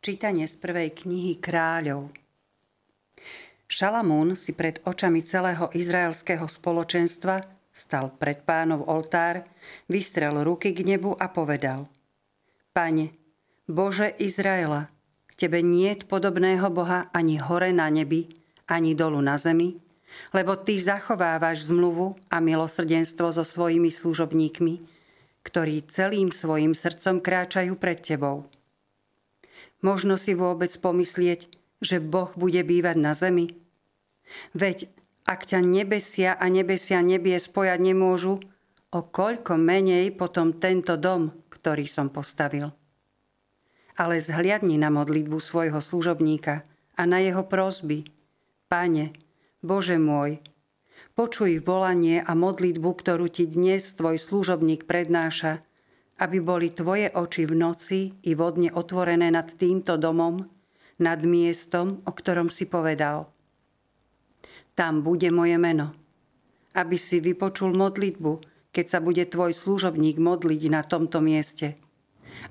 Čítanie z prvej knihy kráľov. Šalamún si pred očami celého izraelského spoločenstva stal pred pánov oltár, vystrel ruky k nebu a povedal Pane, Bože Izraela, Tebe niet podobného Boha ani hore na nebi, ani dolu na zemi, lebo Ty zachovávaš zmluvu a milosrdenstvo so svojimi služobníkmi, ktorí celým svojim srdcom kráčajú pred Tebou – Možno si vôbec pomyslieť, že Boh bude bývať na zemi? Veď ak ťa nebesia a nebesia nebie spojať nemôžu, o koľko menej potom tento dom, ktorý som postavil. Ale zhliadni na modlitbu svojho služobníka a na jeho prosby. Pane, Bože môj, počuj volanie a modlitbu, ktorú ti dnes tvoj služobník prednáša aby boli tvoje oči v noci i vodne otvorené nad týmto domom, nad miestom, o ktorom si povedal. Tam bude moje meno. Aby si vypočul modlitbu, keď sa bude tvoj služobník modliť na tomto mieste.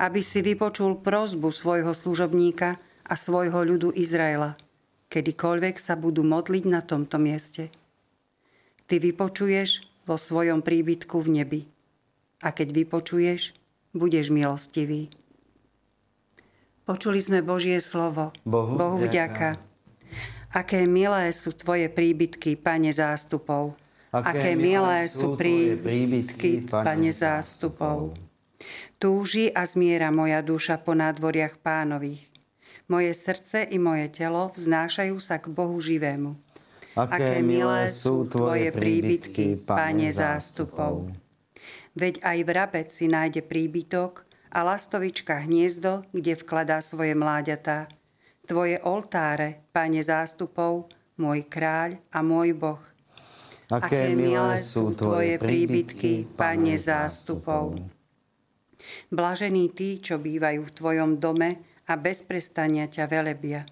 Aby si vypočul prozbu svojho služobníka a svojho ľudu Izraela, kedykoľvek sa budú modliť na tomto mieste. Ty vypočuješ vo svojom príbytku v nebi. A keď vypočuješ, budeš milostivý. Počuli sme Božie slovo. Bohu, Bohu vďaka. Aké milé sú Tvoje príbytky, Pane zástupov. Aké, Aké milé sú príbytky, Pane zástupov. Túži a zmiera moja duša po nádvoriach pánových. Moje srdce i moje telo vznášajú sa k Bohu živému. Aké milé sú Tvoje príbytky, Pane zástupov. Veď aj vrabec si nájde príbytok a lastovička hniezdo, kde vkladá svoje mláďatá. Tvoje oltáre, Pane zástupov, môj kráľ a môj Boh. Aké, Aké milé sú Tvoje príbytky, Pane zástupov. Blažení tí, čo bývajú v Tvojom dome a bez prestania ťa velebia.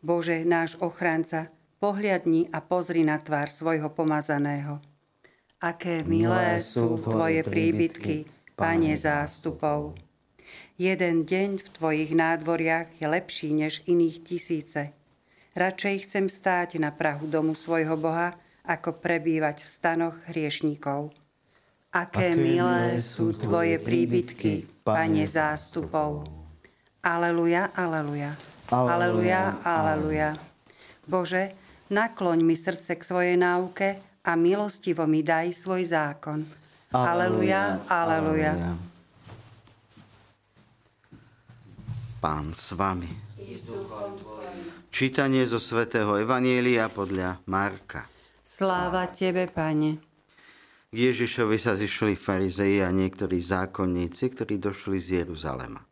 Bože, náš ochránca, pohliadni a pozri na tvár svojho pomazaného. Aké milé sú Tvoje príbytky, Pane zástupov. Jeden deň v Tvojich nádvoriach je lepší než iných tisíce. Radšej chcem stáť na prahu domu svojho Boha, ako prebývať v stanoch hriešníkov. Aké, Aké milé sú Tvoje príbytky, Pane zástupov. Aleluja, aleluja. Aleluja, aleluja. Bože, nakloň mi srdce k svojej náuke a milostivo mi daj svoj zákon. Aleluja, aleluja. Pán s vami. Čítanie zo svätého Evanielia podľa Marka. Sláva Tebe, Pane. K Ježišovi sa zišli farizeji a niektorí zákonníci, ktorí došli z Jeruzalema.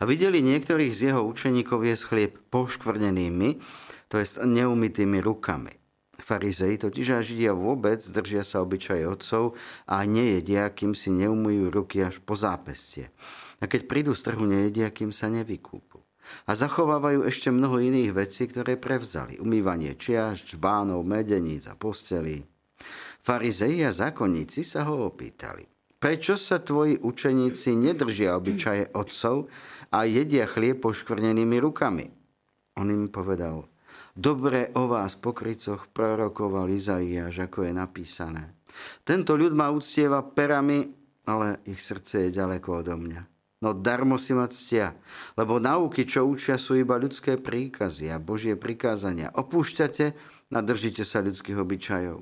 A videli niektorých z jeho učeníkov jesť chlieb poškvrnenými, to je neumytými rukami. Farizei totiž a Židia vôbec držia sa obyčaje otcov a nejedia, kým si neumujú ruky až po zápestie. A keď prídu z trhu, nejedia, kým sa nevykúpu. A zachovávajú ešte mnoho iných vecí, ktoré prevzali. Umývanie čiaž, čbánov, medeníc a postelí. Farizei a zákonníci sa ho opýtali. Prečo sa tvoji učeníci nedržia obyčaje otcov a jedia chlieb poškvrnenými rukami? On im povedal, Dobre o vás, pokrycoch, prorokoval Izaiáš, ako je napísané. Tento ľud ma uctieva perami, ale ich srdce je ďaleko odo mňa. No darmo si ma ctia, lebo nauky, čo učia, sú iba ľudské príkazy a Božie prikázania. Opúšťate a držíte sa ľudských obyčajov.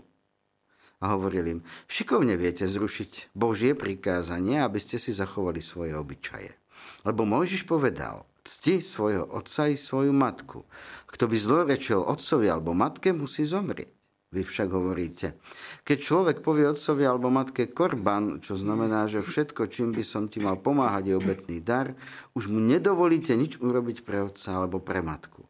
A hovoril im, šikovne viete zrušiť Božie prikázanie, aby ste si zachovali svoje obyčaje. Lebo Mojžiš povedal, cti svojho otca i svoju matku. Kto by zlorečil otcovi alebo matke, musí zomrieť. Vy však hovoríte, keď človek povie otcovi alebo matke korban, čo znamená, že všetko, čím by som ti mal pomáhať, je obetný dar, už mu nedovolíte nič urobiť pre otca alebo pre matku.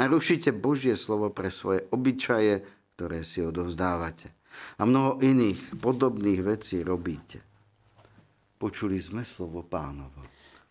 A rušíte Božie slovo pre svoje obyčaje, ktoré si odovzdávate. A mnoho iných podobných vecí robíte. Počuli sme slovo pánovo.